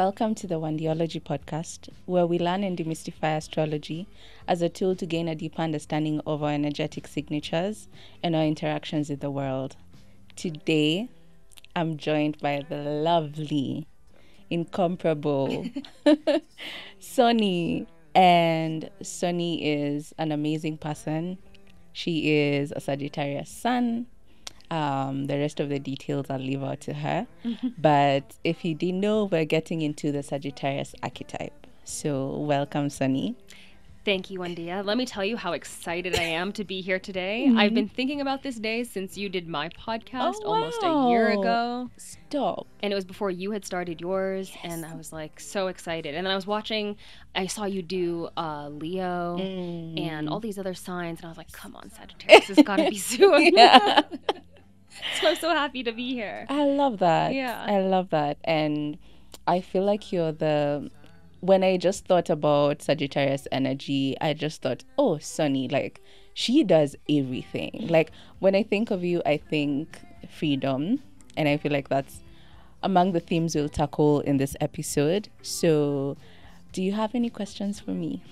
Welcome to the Wandiology podcast, where we learn and demystify astrology as a tool to gain a deeper understanding of our energetic signatures and our interactions with the world. Today, I'm joined by the lovely, incomparable Soni. And Soni is an amazing person. She is a Sagittarius sun. Um, the rest of the details I'll leave out to her. but if you didn't know, we're getting into the Sagittarius archetype. So, welcome, Soni. Thank you, Wandia. Let me tell you how excited I am to be here today. I've been thinking about this day since you did my podcast Oh, almost a year ago. Stop. And it was before you had started yours. And I was like so excited. And then I was watching, I saw you do uh, Leo and all these other signs. And I was like, come on, Sagittarius, it's got to be soon. Yeah. so I'm so happy to be here. I love that. Yeah. I love that. And I feel like you're the when I just thought about Sagittarius energy, I just thought, oh, Soni, like she does everything. Like when I think of you, I think freedom. And I feel like that's among the themes we'll tackle in this episode. So do you have any questions for me?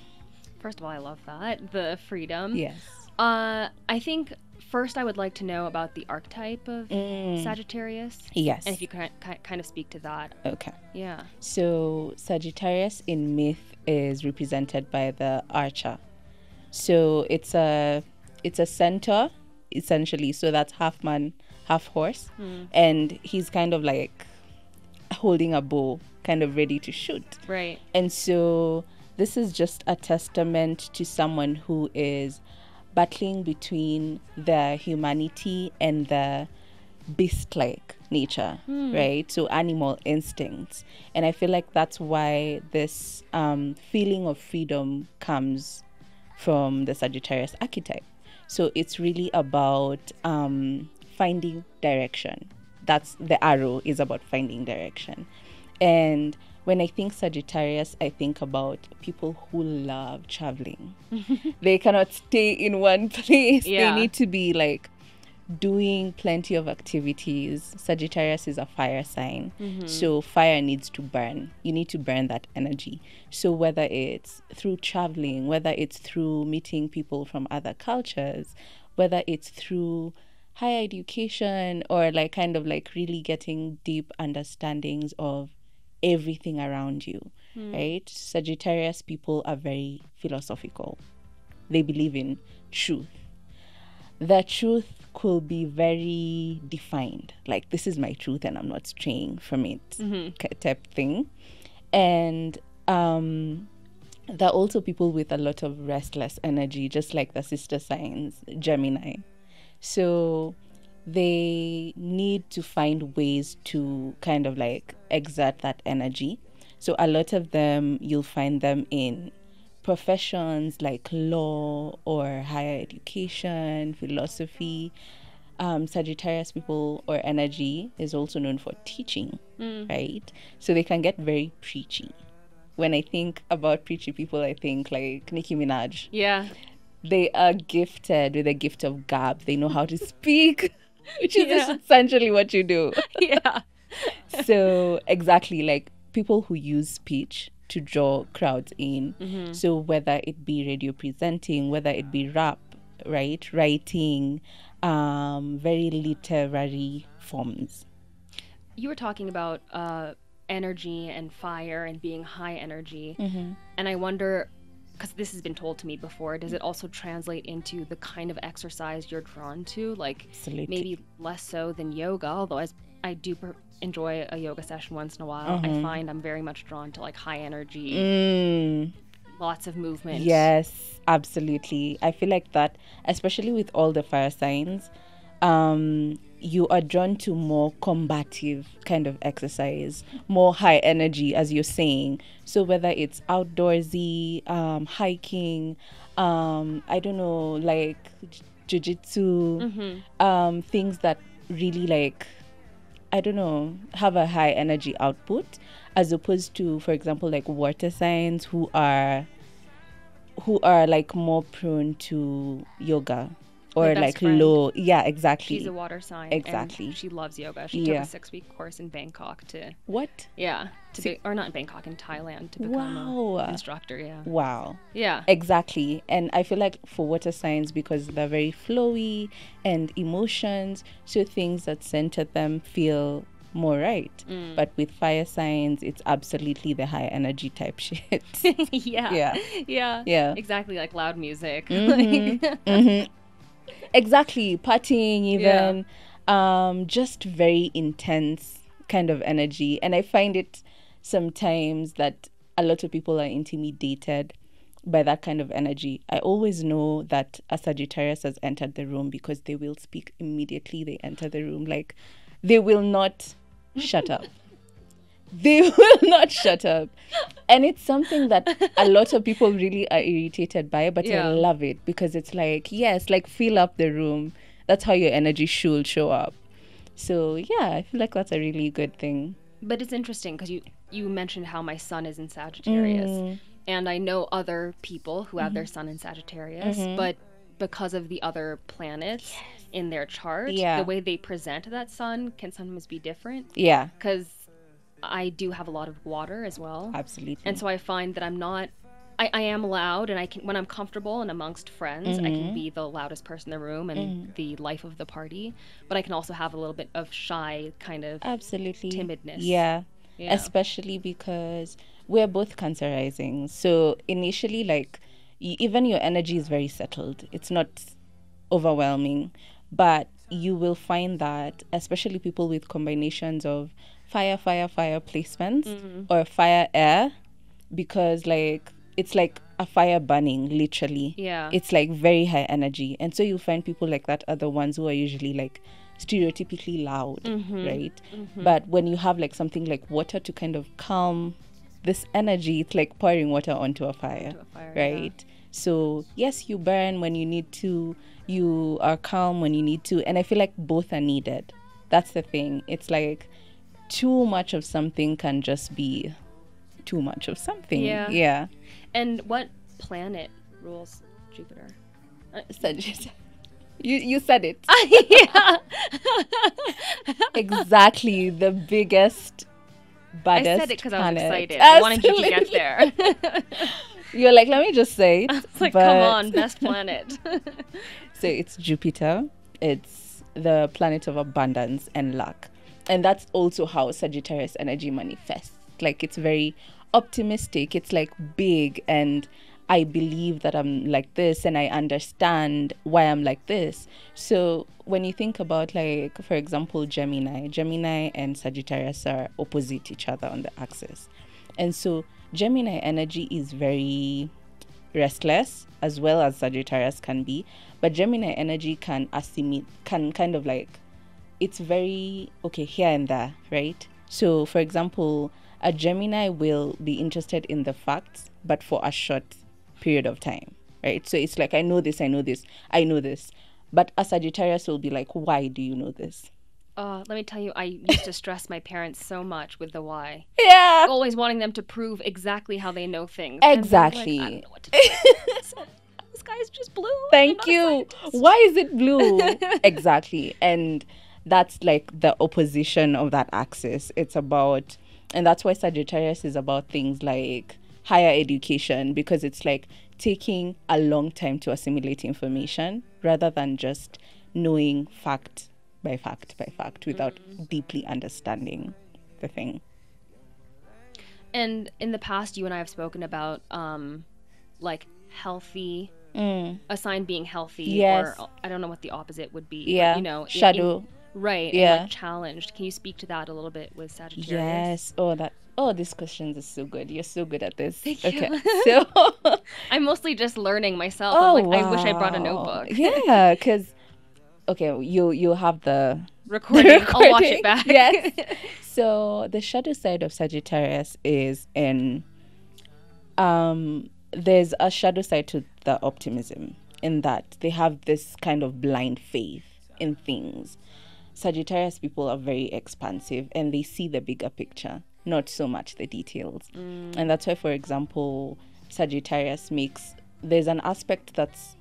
First of all, I love that. The freedom. Yes. Uh, I think first I would like to know about the archetype of Mm. Sagittarius. Yes. And if you can kind of speak to that. okay. Yeah. So Sagittarius in myth is represented by the archer. So it's a it's a centaur essentially. So that's half man, half horse, and he's kind of like holding a bow, kind of ready to shoot. Right. And so this is just a testament to someone who is battling between the humanity and the beast like nature, right? So animal instincts. And I feel like that's why this um, feeling of freedom comes from the Sagittarius archetype. So it's really about um, finding direction. That's the arrow is about finding direction. And when I think Sagittarius, I think about people who love traveling. they cannot stay in one place. Yeah. They need to be like doing plenty of activities. Sagittarius is a fire sign. Mm-hmm. So fire needs to burn. You need to burn that energy. So whether it's through traveling, whether it's through meeting people from other cultures, whether it's through higher education or like kind of like really getting deep understandings of everything around you, right? Sagittarius people are very philosophical. They believe in truth. The truth could be very defined. Like this is my truth and i'm not straying from it ki- type thing. And um there are also people with a lot of restless energy just like the sister signs gemini. So they need to find ways to kind of like exert that energy so a lot of them you'll find them in professions like law or higher education, philosophy. Um, Sagittarius people or energy is also known for teaching, right? So they can get very preachy. When I think about preachy people, I think like Nicki Minaj. Yeah. They are gifted with a gift of gab. They know how to speak, which is Yeah. essentially what you do Yeah. so exactly like people who use speech to draw crowds in so whether it be radio presenting whether it be rap right writing um very literary forms You were talking about uh, energy and fire and being high energy. And I wonder, because this has been told to me before, does it also translate into the kind of exercise you're drawn to? Like Absolutely. maybe less so than yoga, although as I do per- enjoy a yoga session once in a while, I find I'm very much drawn to like high energy, mm, lots of movement. yes absolutely i feel like that especially with all the fire signs um you are drawn to more combative kind of exercise more high energy as you're saying. So whether it's outdoorsy um hiking um i don't know like j- jiu-jitsu um things that really like I don't know, have a high energy output as opposed to, for example, like water signs who are who are like more prone to yoga or like friend. low. Yeah, exactly. She's a water sign. Exactly. She loves yoga. She Yeah. took a six week course in Bangkok to what? yeah to be or not in Bangkok in Thailand to become Wow. an instructor. Yeah. Wow. Yeah. Exactly. And I feel like for water signs, because they're very flowy and emotions, so things that center them feel more right. Mm. But with fire signs, it's absolutely the high energy type shit. yeah. Yeah. Yeah. Yeah. Exactly like loud music. Mhm. exactly. Partying, even. Um, just very intense kind of energy. And I find it sometimes that a lot of people are intimidated by that kind of energy. I always know that a Sagittarius has entered the room because they will speak immediately they enter the room. Like they will not shut up. They will not shut up. And it's something that a lot of people really are irritated by, but Yeah. I love it because it's like, yes, like fill up the room. That's how your energy should show up. So, yeah, I feel like that's a really good thing. But it's interesting because you you mentioned how my sun is in Sagittarius, Mm. and I know other people who have their sun in Sagittarius, Mm-hmm. but because of the other planets in their chart, Yeah. the way they present that sun can sometimes be different. Yeah, Because I do have a lot of water as well, absolutely. and so I find that I'm not. I, I am loud, and I can when I'm comfortable and amongst friends, I Mm-hmm. can be the loudest person in the room and the life of the party. But I can also have a little bit of shy kind of absolutely timidness. Yeah. Yeah. especially because we're both cancer rising. So initially, like even your energy is very settled. It's not overwhelming, but you will find that especially people with combinations of fire, fire, fire placements Mm-hmm. or fire air, because like it's like a fire burning literally. Yeah. It's like very high energy. And so you'll find people like that are the ones who are usually like stereotypically loud, Mm-hmm. right? But when you have like something like water to kind of calm this energy, it's like pouring water onto a fire, Onto a fire, yeah. right? So, yes, you burn when you need to, you are calm when you need to. And I feel like both are needed. That's the thing. It's like too much of something can just be too much of something. Yeah. Yeah. And what planet rules Jupiter? Sagittarius. You you said it. yeah. exactly the biggest I said it because I was excited. I wanted you to get there. You're like, let me just say it. it's like, but- come on, best planet. So it's Jupiter. It's the planet of abundance and luck. And that's also how Sagittarius energy manifests. Like it's very optimistic. It's like big and I believe that I'm like this and I understand why I'm like this. So when you think about like for example Gemini, Gemini and Sagittarius are opposite each other on the axis. And so Gemini energy is very restless as well as Sagittarius can be, but Gemini energy can assimilate, can kind of like, it's very okay here and there, right? So, for example, a Gemini will be interested in the facts, but for a short period of time, right? So it's like, I know this, I know this, I know this. But a Sagittarius will be like, why do you know this? uh, let me tell you, I used to stress my parents so much with the why. Yeah. Always wanting them to prove exactly how they know things. They're like, Exactly. I don't know what to do. this guy is just blue. Thank you. Why is it blue? exactly. And that's like the opposition of that axis. It's about, and that's why Sagittarius is about things like higher education because it's like taking a long time to assimilate information rather than just knowing fact by fact by fact without deeply understanding the thing. And in the past, you and I have spoken about um, like healthy, Mm. a sign being healthy, Yes. or I don't know what the opposite would be. but, Yeah. you know, in- in- Shadow. Right. Yeah. Like, challenged. Can you speak to that a little bit with Sagittarius? Yes. Oh, that. Oh, these questions are so good. You're so good at this. Thank okay. you. So. I'm mostly just learning myself. Oh, I'm like, I wish I brought a notebook. Yeah, because okay, you you have the Recording. I'll watch it back. Yes. so the shadow side of Sagittarius is in um there's a shadow side to the optimism in that they have this kind of blind faith in things. Sagittarius people are very expansive and they see the bigger picture, not so much the details. Mm. And that's why, for example, Sagittarius makes there's an aspect that's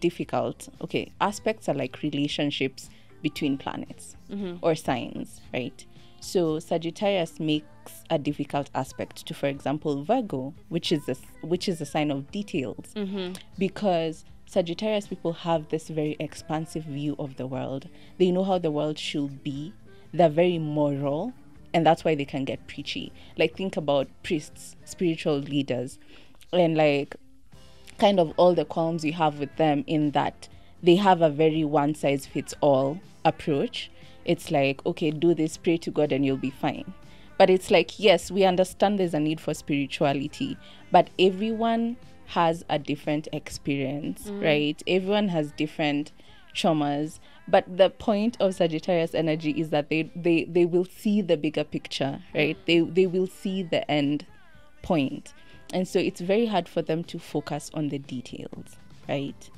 difficult. Okay, aspects are like relationships between planets mm-hmm. or signs, right? So Sagittarius makes a difficult aspect to, for example, Virgo, which is a, which is a sign of details, mm-hmm. because Sagittarius people have this very expansive view of the world. They know how the world should be. They're very moral, and that's why they can get preachy. Like think about priests, spiritual leaders, and like kind of all the qualms you have with them in that they have a very one size fits all approach. It's like, okay, do this, pray to God, and you'll be fine. But it's like, yes, we understand there's a need for spirituality, but everyone has a different experience, right? Everyone has different traumas. But the point of Sagittarius energy is that they, they, they will see the bigger picture, right? They, they will see the end point. And so it's very hard for them to focus on the details, right?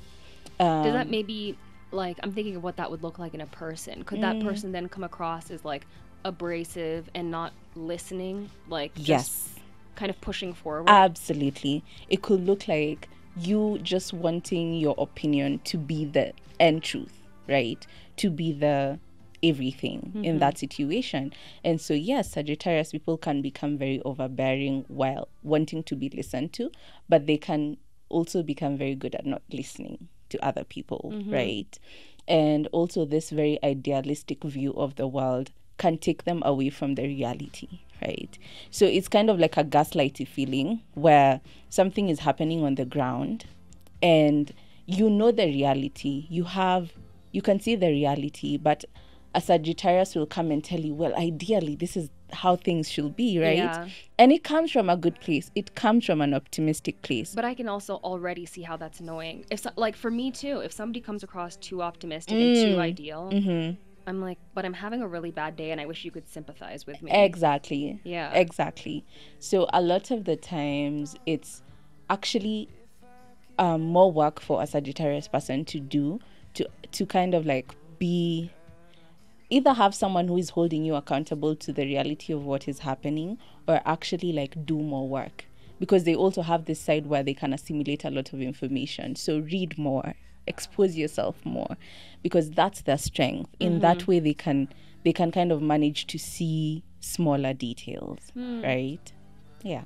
Does Um, that maybe like I'm thinking of what that would look like in a person? Could that Mm. person then come across as like abrasive and not listening, like just Yes. Kind of pushing forward? Absolutely. It could look like you just wanting your opinion to be the end truth, right? To be the everything in mm-hmm. that situation. And so, yes, Sagittarius people can become very overbearing while wanting to be listened to, but they can also become very good at not listening to other people, mm-hmm. right? And also, this very idealistic view of the world can take them away from the reality, right? So it's kind of like a gaslighty feeling where something is happening on the ground and you know the reality. You have, you can see the reality, but a Sagittarius will come and tell you, well, ideally, this is how things should be, right? Yeah. And it comes from a good place. It comes from an optimistic place. But I can also already see how that's annoying. If so, like for me too, if somebody comes across too optimistic and too ideal, Mm-hmm. I'm like, but I'm having a really bad day, and I wish you could sympathize with me. Exactly. Yeah. Exactly. So a lot of the times it's actually um, more work for a Sagittarius person to do to to kind of like be either have someone who is holding you accountable to the reality of what is happening or actually like do more work because they also have this side where they can assimilate a lot of information so read more expose yourself more because that's their strength in that way they can they can kind of manage to see smaller details right yeah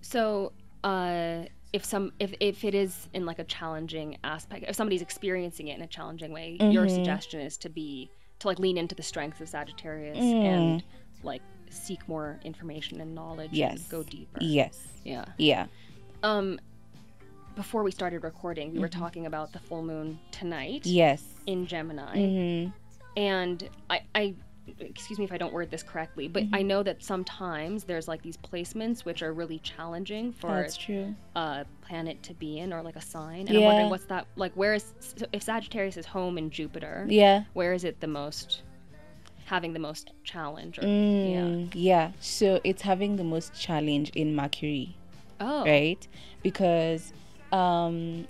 So, uh, if some if if it is in like a challenging aspect, if somebody's experiencing it in a challenging way, your Mm-hmm. suggestion is to be to like lean into the strengths of Sagittarius Mm. and like seek more information and knowledge yes and go deeper. yes Yeah. yeah Um, before we started recording, we were talking about the full moon tonight yes in Gemini, hmm and I, I, excuse me if I don't word this correctly, but Mm-hmm. I know that sometimes there's like these placements which are really challenging for a planet to be in or like a sign. And I'm wondering what's that like? Where is if Sagittarius is home in Jupiter? yeah Where is it the most having the most challenge? Or, Mm, yeah. So it's having the most challenge in Mercury, Oh. right? Because um,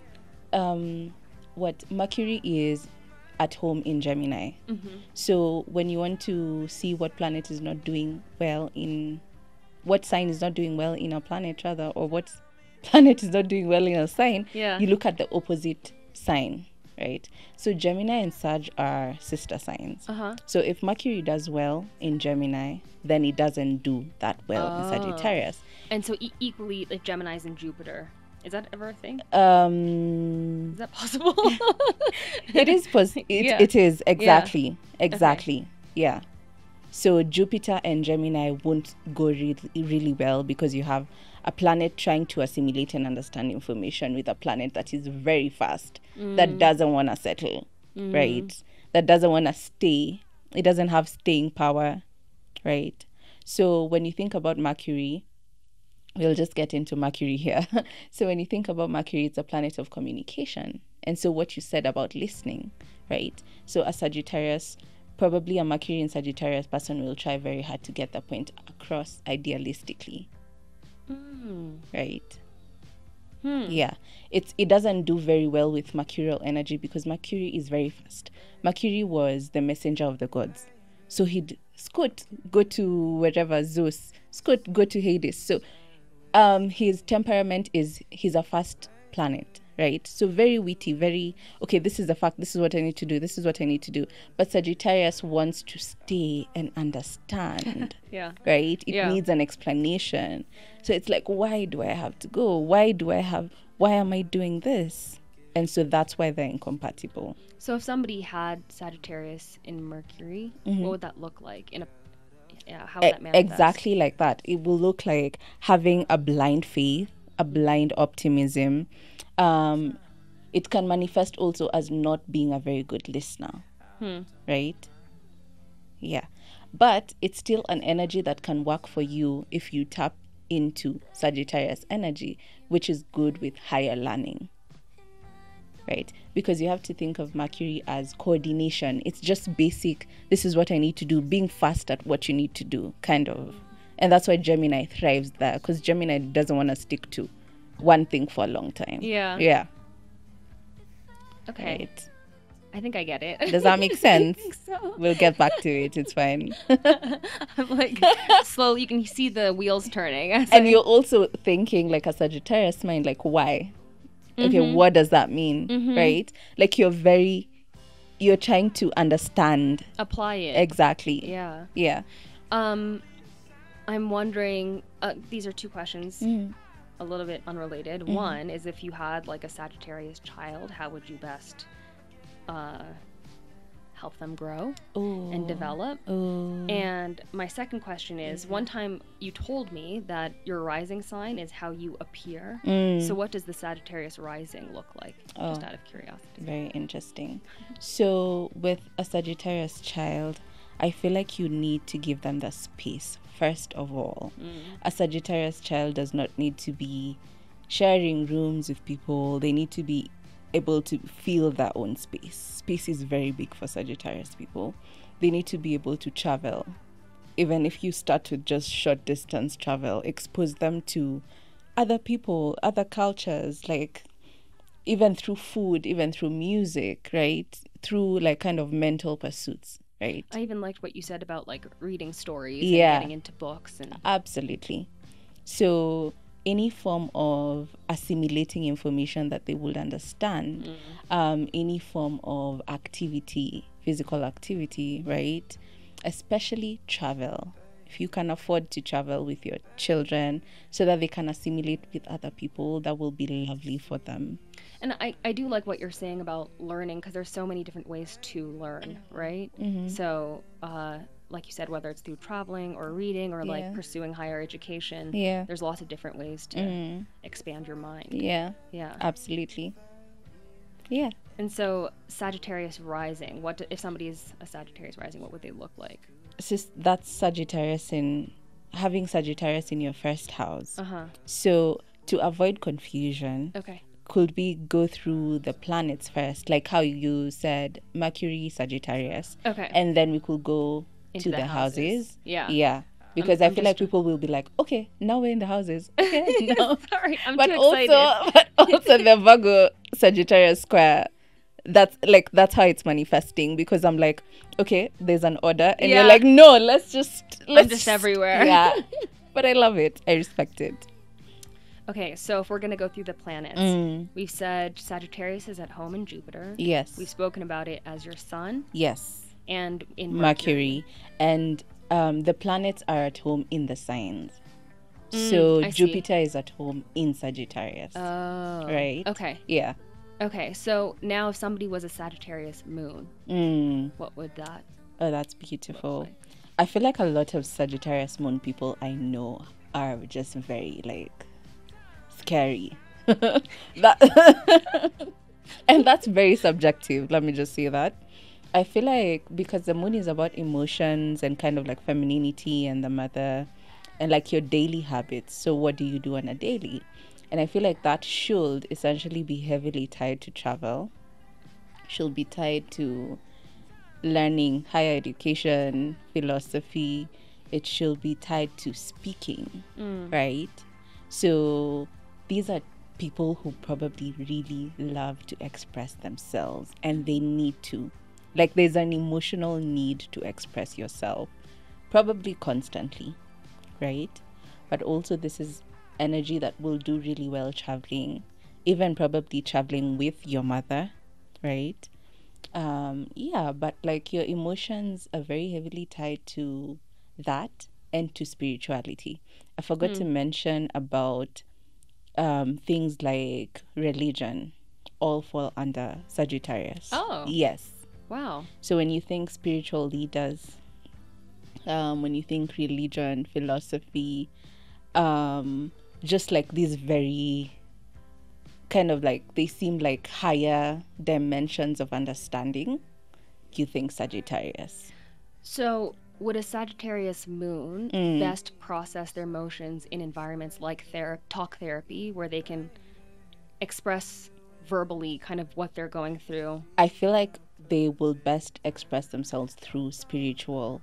um, what Mercury is at home in Gemini. Mm-hmm. So when you want to see what planet is not doing well in, what sign is not doing well in a planet rather, or what planet is not doing well in a sign, Yeah. you look at the opposite sign, right? So Gemini and Sag are sister signs. Uh huh. So if Mercury does well in Gemini, then it doesn't do that well in Oh. Sagittarius. And so e- equally, like Gemini's in Jupiter, is that ever a thing? Um, Is that possible? it is pos- it, Yeah. it is exactly exactly yeah. So Jupiter and Gemini won't go really really well because you have a planet trying to assimilate and understand information with a planet that is very fast that doesn't want to settle, right? That doesn't want to stay. It doesn't have staying power, right? So when you think about Mercury, we'll just get into Mercury here. so when you think about Mercury, it's a planet of communication. And so what you said about listening, right? So a Sagittarius, probably a Mercury in Sagittarius person will try very hard to get the point across idealistically, Mm. right? Hmm. Yeah, it's it doesn't do very well with mercurial energy because Mercury is very fast. Mercury was the messenger of the gods, so he'd scoot go to wherever Zeus, scoot go to Hades. So, um, his temperament is he's a fast planet, right? So very witty, very okay. This is the fact. This is what I need to do. This is what I need to do. But Sagittarius wants to stay and understand. Yeah. right? It Yeah. needs an explanation. So it's like, why do I have to go? Why do I have? Why am I doing this? And so that's why they're incompatible. So if somebody had Sagittarius in Mercury, what would that look like in a yeah, how would E- that exactly like that. It will look like having a blind faith, a blind optimism. Um, it can manifest also as not being a very good listener, right? Yeah, but it's still an energy that can work for you if you tap into Sagittarius energy, which is good with higher learning. Right? Because you have to think of Mercury as coordination. It's just basic, this is what I need to do, being fast at what you need to do, kind of. And that's why Gemini thrives there, because Gemini doesn't want to stick to one thing for a long time. Yeah. Yeah. Okay. Right. I think I get it. Does that make sense? so We'll get back to it. It's fine. I'm like slowly you can see the wheels turning. and I- you're also thinking like a Sagittarius mind, like why? Okay, Mm-hmm. what does that mean? Right? Like you're very, you're trying to understand apply it. exactly. yeah. Yeah. Um I'm wondering uh, these are two questions Mm. a little bit unrelated. Mm-hmm. One is if you had like a Sagittarius child, how would you best uh help them grow and develop? Oh. And my second question is mm-hmm. one time you told me that your rising sign is how you appear. Mm. So, what does the Sagittarius rising look like? Just Oh. out of curiosity. Very interesting. So, with a Sagittarius child, I feel like you need to give them the space, first of all. Mm. A Sagittarius child does not need to be sharing rooms with people, they need to be able to feel their own space. Space is very big for Sagittarius people. They need to be able to travel. Even if you start with just short distance travel, expose them to other people, other cultures, like even through food, even through music, right? Through like kind of mental pursuits, right? I even liked what you said about like reading stories Yeah. and getting into books and Absolutely. So, any form of assimilating information that they would understand, um, any form of activity, physical activity, right? Especially travel. If you can afford to travel with your children so that they can assimilate with other people, that will be lovely for them. And I, I do like what you're saying about learning because there's so many different ways to learn, right? Mm-hmm. So, uh, like you said, whether it's through traveling or reading or Yeah. like pursuing higher education, Yeah. there's lots of different ways to Mm. expand your mind. Yeah, Yeah. absolutely. Yeah. And so, Sagittarius rising, what do, if somebody is a Sagittarius rising, what would they look like? It's just that's Sagittarius in having Sagittarius in your first house. Uh huh. So to avoid confusion, Okay. could we go through the planets first, like how you said Mercury, Sagittarius, Okay. and then we could go Into to the the, houses. houses. Yeah. Yeah. Because i I'm feel like people will be like, okay, now we're in the houses. Okay, no. Sorry, I'm but too also, excited. but also the Virgo Sagittarius square. That's like that's how it's manifesting because I'm like, okay, there's an order, and Yeah. you're like, no, let's just let's just everywhere. Yeah, but I love it. I respect it. Okay, so if we're gonna go through the planets, Mm. we've said Sagittarius is at home in Jupiter. Yes, We've spoken about it as your sun yes, and in Mercury. Mercury, and um, the planets are at home in the signs. Mm, so I see. Jupiter is at home in Sagittarius. Oh. Right. Okay. yeah. Okay. So now, if somebody was a Sagittarius moon, Mm. what would that? Oh, that's beautiful. I feel like a lot of Sagittarius moon people I know are just very like scary. that and that's very subjective. Let me just say that. I feel like because the moon is about emotions and kind of like femininity and the mother and like your daily habits. So what do you do on a daily? And I feel like that should essentially be heavily tied to travel. Should be tied to learning higher education, philosophy, it should be tied to speaking, mm. right? So these are people who probably really love to express themselves and they need to. Like there's an emotional need to express yourself, probably constantly, right? But also, this is energy that will do really well traveling even probably traveling with your mother, right? Um, yeah, but like your emotions are very heavily tied to that and to spirituality. I forgot to mention about um, things like religion, all fall under Sagittarius. Oh. yes. Wow. So when you think spiritual leaders, um, when you think religion, philosophy, um, just like these very kind of like they seem like higher dimensions of understanding, you think Sagittarius. So, would a Sagittarius moon Mm. best process their emotions in environments like thera- talk therapy, where they can express verbally kind of what they're going through? I feel like they will best express themselves through spiritual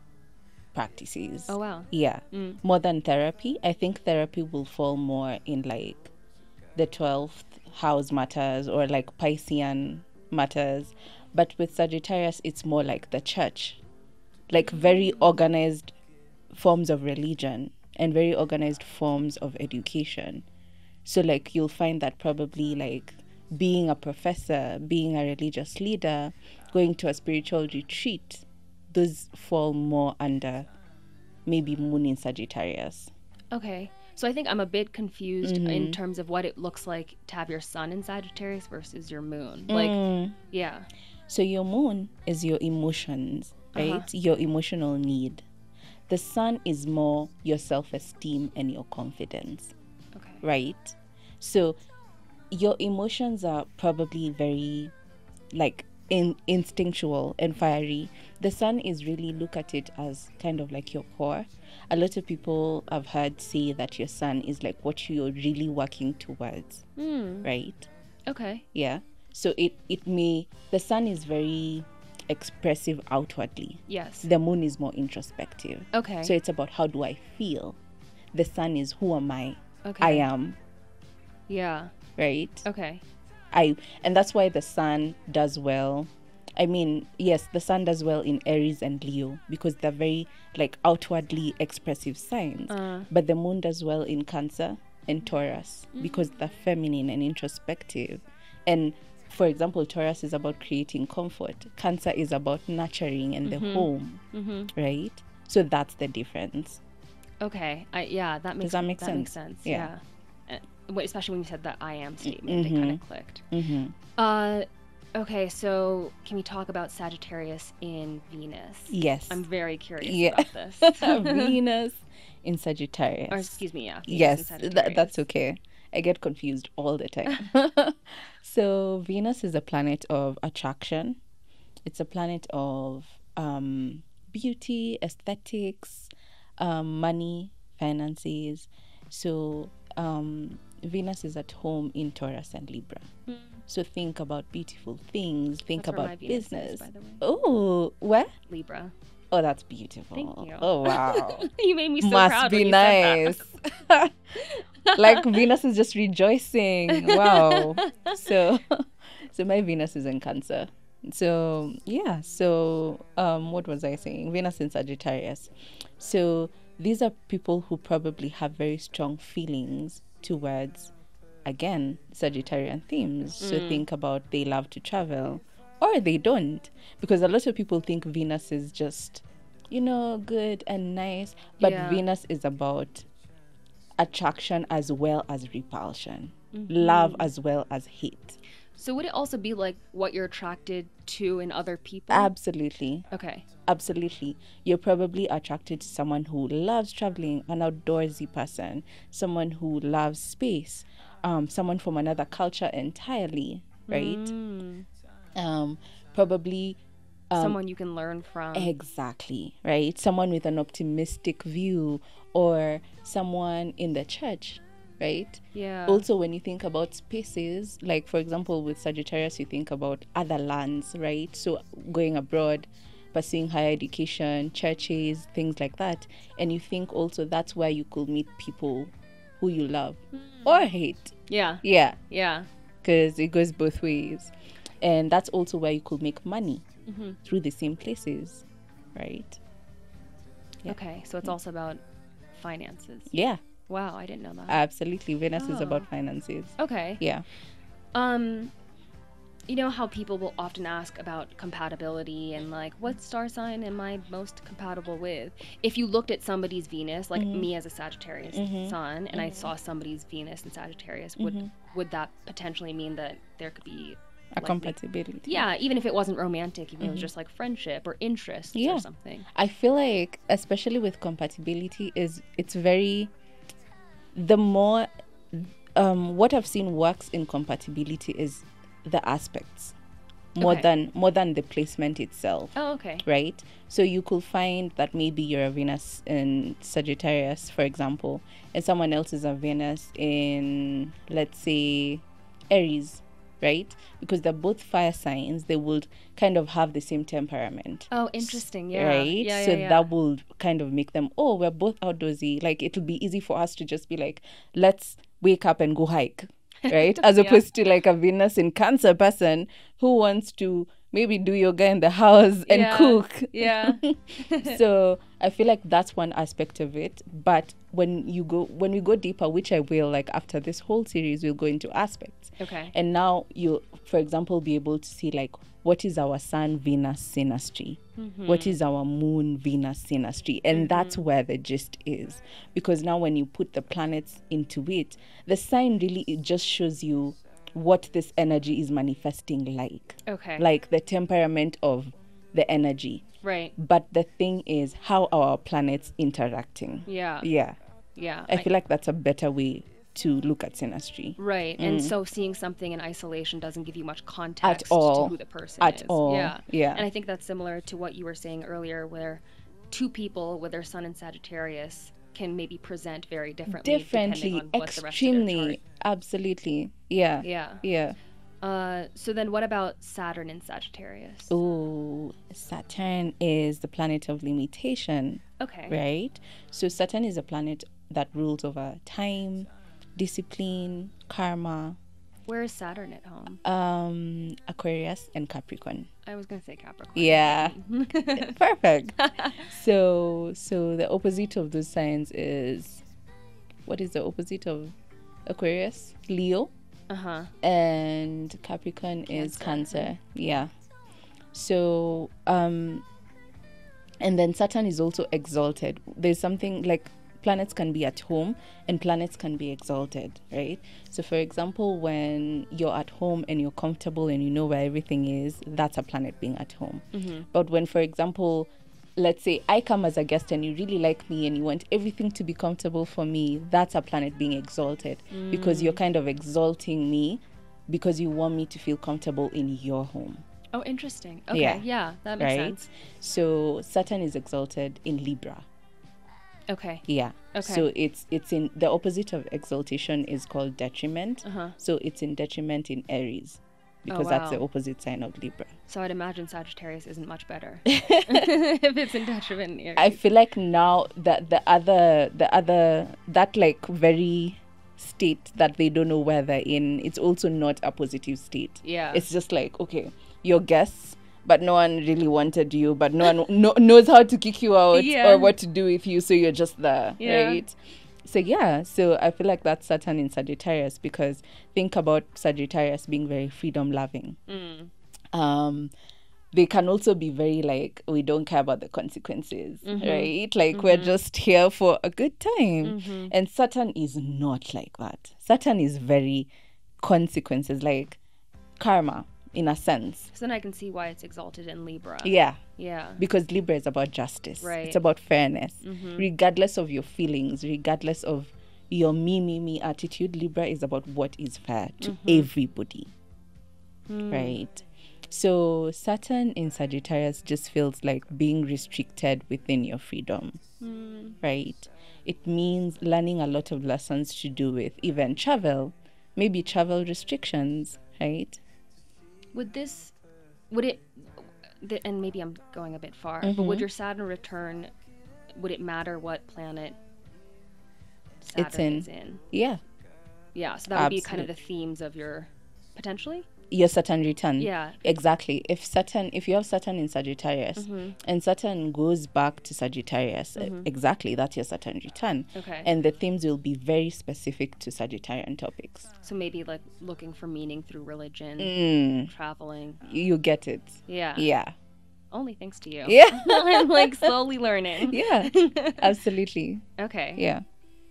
practices. Oh, wow. Yeah. Mm. More than therapy. I think therapy will fall more in like the 12th house matters or like Piscean matters. But with Sagittarius, it's more like the church, like very organized forms of religion and very organized forms of education. So, like, you'll find that probably like being a professor, being a religious leader, going to a spiritual retreat, those fall more under maybe moon in Sagittarius. Okay. So I think I'm a bit confused Mm-hmm. in terms of what it looks like to have your sun in Sagittarius versus your moon. Like, Mm. yeah. So your moon is your emotions, right? Uh-huh. Your emotional need. The sun is more your self-esteem and your confidence, Okay. right? So your emotions are probably very like in instinctual and fiery. The sun is really look at it as kind of like your core. A lot of people I've heard say that your sun is like what you're really working towards, Hmm. right? Okay. yeah so it it may the sun is very expressive outwardly Yes. the moon is more introspective Okay. so it's about how do i feel the sun is who am i okay. i am Yeah. right Okay. I and that's why the sun does well i mean yes the sun does well in aries and leo because they're very like outwardly expressive signs Uh, but the moon does well in cancer and taurus because they're feminine and introspective and for example taurus is about creating comfort cancer is about nurturing and the home mm-hmm. right so that's the difference Okay. I, yeah, that makes that make Makes sense? sense. Yeah. Yeah. Especially when you said that I am statement, it kind of clicked. hmm Uh, okay. So can we talk about Sagittarius in Venus? yes I'm very curious Yeah. about this. venus in sagittarius or excuse me, yeah. Venus yes Sagittarius. that's okay i get confused all the time so venus is a planet of attraction it's a planet of um, beauty aesthetics um, money finances so um, venus is at home in taurus and libra Mm. so think about beautiful things think That's about is, business by the way. oh where Libra. oh that's beautiful Thank you. oh wow you made me so must proud be you said nice. like Venus is just rejoicing. Wow. So so my Venus is in Cancer. So yeah, so um what was I saying? Venus in Sagittarius. So these are people who probably have very strong feelings towards again Sagittarian themes. So mm. think about they love to travel or they don't because a lot of people think Venus is just you know good and nice but Yeah. Venus is about attraction as well as repulsion, mm-hmm. love as well as hate. So would it also be like what you're attracted to in other people? Absolutely. okay. Absolutely. You're probably attracted to someone who loves traveling, an outdoorsy person, someone who loves space, um, someone from another culture entirely, right? Mm. Um, probably um, Someone you can learn from. Exactly, right? Someone with an optimistic view or someone in the church, right? yeah. Also, when you think about spaces, like for example, with Sagittarius, you think about other lands, right? So, going abroad, pursuing higher education, churches, things like that. And you think also that's where you could meet people who you love or hate. yeah. Yeah, Yeah. because it goes both ways. And that's also where you could make money Mhm. through the same places, right? Yeah. Okay. So it's also about finances. Yeah, Wow, I didn't know that. absolutely. Venus is Oh. about finances. okay. Yeah. Um, you know how people will often ask about compatibility and like what star sign am I most compatible with? If you looked at somebody's Venus, like Mm-hmm. me as a Sagittarius sun, and I saw somebody's Venus and Sagittarius, would Mm-hmm. would that potentially mean that there could be A like, compatibility. yeah, even if it wasn't romantic, even if it was just like friendship or interests Mm-hmm. Yeah. or something. I feel like, especially with compatibility, is it's very the more um, what I've seen works in compatibility is the aspects more Okay. than more than the placement itself. Oh, okay. right? So you could find that maybe you're a Venus in Sagittarius, for example, and someone else is a Venus in, let's say, Aries, right? Because they're both fire signs, they would kind of have the same temperament. Oh, interesting. Yeah. Right, Yeah, so yeah, yeah. that will kind of make them. Oh, we're both outdoorsy. Like it'll be easy for us to just be like, let's wake up and go hike, right? As Yeah. opposed to like a Venus in Cancer person who wants to maybe do yoga in the house and Yeah. cook. Yeah. so I feel like that's one aspect of it. But when you go when we go deeper, which I will, like after this whole series, we'll go into aspects. okay. And now you, for example, be able to see like what is our Sun Venus synastry, mm-hmm. What is our Moon Venus synastry, and mm-hmm. that's where the gist is. Because now when you put the planets into it, the sign really it just shows you what this energy is manifesting like, Okay. like the temperament of the energy. right. But the thing is how are our planets interacting. Yeah. Yeah, Yeah. I feel like that's a better way to look at synastry. Right. And so seeing something in isolation doesn't give you much context Mm. At all. to who the person At is. all. Yeah. Yeah. And I think that's similar to what you were saying earlier where two people with their sun in Sagittarius can maybe present very differently differently depending on what the rest of their extremely absolutely yeah. Yeah. yeah Uh, so then what about Saturn in Sagittarius? oh saturn is the planet of limitation Okay. right so saturn is a planet that rules over time discipline karma Where is Saturn at home? um aquarius and capricorn I was to say Capricorn. yeah perfect so so the opposite of those signs is what is the opposite of aquarius leo Uh-huh. and Capricorn is Cancer. Yeah. So, um, and then Saturn is also exalted. There's something like planets can be at home and planets can be exalted, right? So, for example, when you're at home and you're comfortable and you know where everything is, that's a planet being at home. Mm-hmm. But when, for example, let's say I come as a guest and you really like me and you want everything to be comfortable for me, that's a planet being exalted mm. because you're kind of exalting me because you want me to feel comfortable in your home. Oh, interesting. Okay. Yeah. Yeah, that makes right? sense. So Saturn is exalted in Libra. Okay. Yeah. Okay. So it's it's in the opposite of exaltation is called detriment. Uh-huh. So it's in detriment in Aries because that's the opposite sign of Libra. So I'd imagine Sagittarius isn't much better if it's in detriment here. I feel like now that the other the other that like very state that they don't know where they're in, it's also not a positive state. Yeah. It's just like, okay, you're guests, but no one really wanted you, but no one no, knows how to kick you out Yeah. or what to do with you, so you're just there, Yeah. right? So yeah, so I feel like that's Saturn in Sagittarius because think about Sagittarius being very freedom loving. Mm. Um they can also be very like we don't care about the consequences right like we're just here for a good time and saturn is not like that saturn is very consequences like karma in a sense. So then I can see why it's exalted in Libra. yeah. Yeah. because libra is about justice. Right. it's about fairness. Mm-hmm. Regardless of your feelings regardless of your me me me attitude libra is about what is fair to mm-hmm. everybody. Mm. Right. So saturn in sagittarius just feels like being restricted within your freedom. Mm. Right. It means learning a lot of lessons to do with even travel. Maybe travel restrictions right Would this, would it, th- and maybe I'm going a bit far, but Mm-hmm. would your Saturn return, would it matter what planet Saturn It's in. is in? yeah Yeah, so that would be kind of the themes of your, potentially? Your Saturn return. Yeah. Exactly. If Saturn, if you have Saturn in Sagittarius, Mm-hmm. and Saturn goes back to Sagittarius, uh, exactly that's your Saturn return. Okay. And the themes will be very specific to Sagittarian topics. So maybe like looking for meaning through religion, Mm, traveling. you get it. Yeah. Yeah. Only thanks to you. Yeah. I'm like slowly learning. yeah. Absolutely. Okay. Yeah.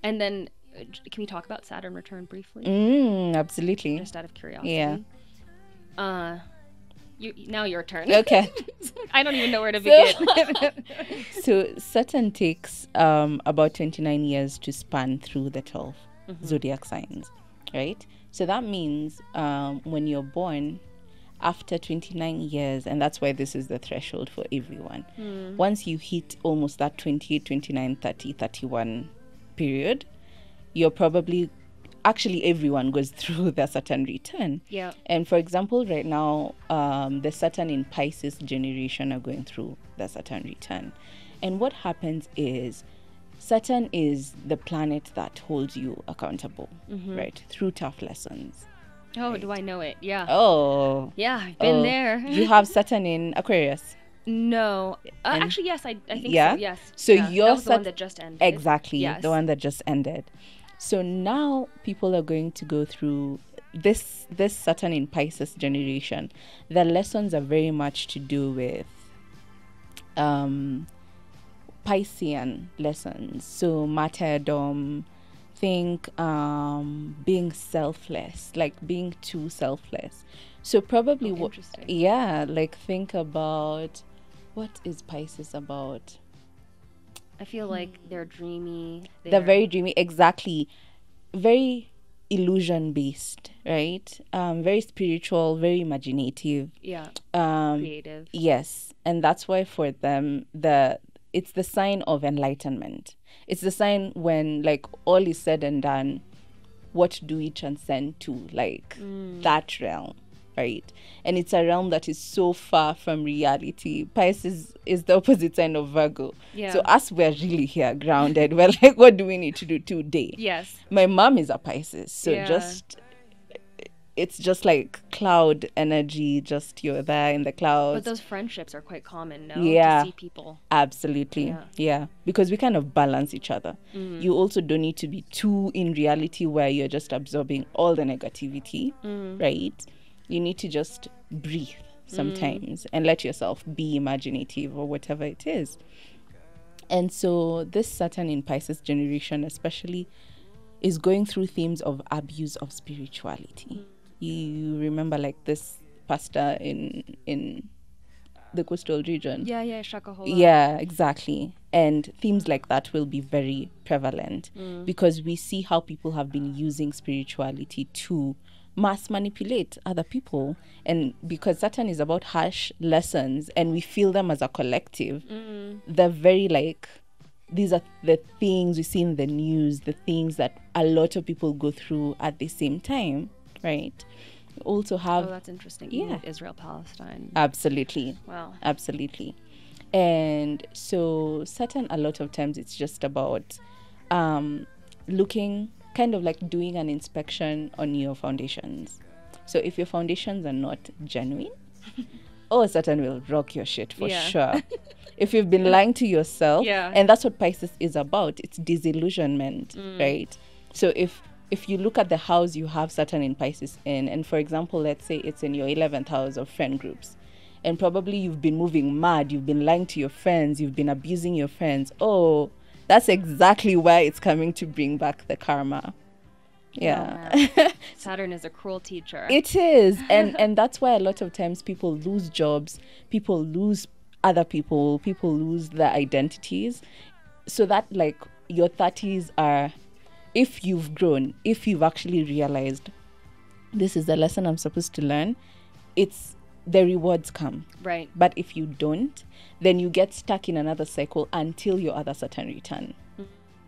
And then uh, can we talk about Saturn return briefly? Mm, absolutely. Just out of curiosity. Yeah. Uh you now your turn. Okay. I don't even know where to So- begin. so Saturn takes um, about 29 years to span through the 12 zodiac signs, right? So that means um, when you're born, after 29 years, and that's why this is the threshold for everyone, once you hit almost that 28, 29, 30, 31 period, you're probably actually everyone goes through their Saturn return. yeah. And for example, right now, um, the Saturn in Pisces generation are going through the Saturn return. And what happens is Saturn is the planet that holds you accountable, right? Through tough lessons. Oh, do I know it? Yeah. Oh. Yeah, I've been oh. there. You have Saturn in Aquarius. no. Uh, actually, yes, I, I think Yeah? so. Yes. So yeah. your that was the one that just ended. Exactly. Yes. The one that just ended. So now people are going to go through this this Saturn in Pisces generation. The lessons are very much to do with um Piscean lessons. So martyrdom, think um being selfless, like being too selfless. So probably Oh, what yeah, like think about what is Pisces about? I feel like they're dreamy. they're very dreamy exactly very illusion based right um very spiritual very imaginative yeah um creative. yes and that's why for them the it's the sign of enlightenment it's the sign when like all is said and done what do we transcend to like Mm. that realm right and it's a realm that is so far from reality pisces is the opposite sign of virgo Yeah. so us we're really here grounded we're like what do we need to do today Yes. my mom is a pisces so Yeah. just it's just like cloud energy just you're there in the clouds But those friendships are quite common, no? Yeah. To see people. Absolutely. Yeah. Yeah. Because we kind of balance each other. Mm. You also don't need to be too in reality where you're just absorbing all the negativity, Mm. right? You need to just breathe Mm. sometimes and let yourself be imaginative or whatever it is. And so this Saturn in Pisces generation especially is going through themes of abuse of spirituality. You remember like this pastor in in the coastal region. Yeah, yeah, Shakahola. Yeah, exactly. And themes like that will be very prevalent because we see how people have been using spirituality to mass manipulate other people. And because Saturn is about harsh lessons and we feel them as a collective, they're very like, these are the things we see in the news, the things that a lot of people go through at the same time, right? We also Oh, have, that's interesting. Yeah. Israel Palestine. absolutely, Wow. absolutely and so saturn a lot of times it's just about um looking kind of like doing an inspection on your foundations so if your foundations are not genuine oh saturn will rock your shit for Yeah. sure if you've been lying to yourself Yeah. and that's what pisces is about it's disillusionment Mm. right so if if you look at the house you have saturn in pisces in and for example let's say it's in your 11th house of friend groups and probably you've been moving mad you've been lying to your friends you've been abusing your friends oh that's exactly why it's coming to bring back the karma yeah Oh. Saturn is a cruel teacher. it is and and that's why a lot of times people lose jobs people lose other people people lose their identities so that like your 30s are if you've grown if you've actually realized this is the lesson i'm supposed to learn it's the rewards come right. but if you don't then you get stuck in another cycle until your other saturn return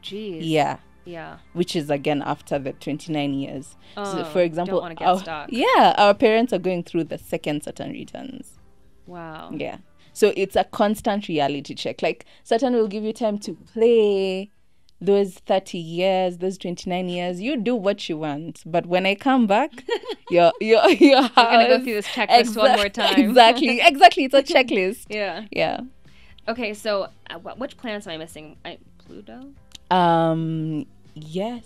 Jeez. yeah Yeah. which is again after the 29 years. so, Oh, for example, don't wanna get our- stuck. yeah, our parents are going through the second Saturn returns. Wow. Yeah. So it's a constant reality check. Like Saturn will give you time to play, those 30 years, those 29 years, you do what you want. But when I come back, your your your house. We're gonna go through this checklist one more time. exactly, exactly. It's a checklist. yeah. Yeah. Okay, so uh, wh- which planets am I missing? I, Pluto, Um. Yes.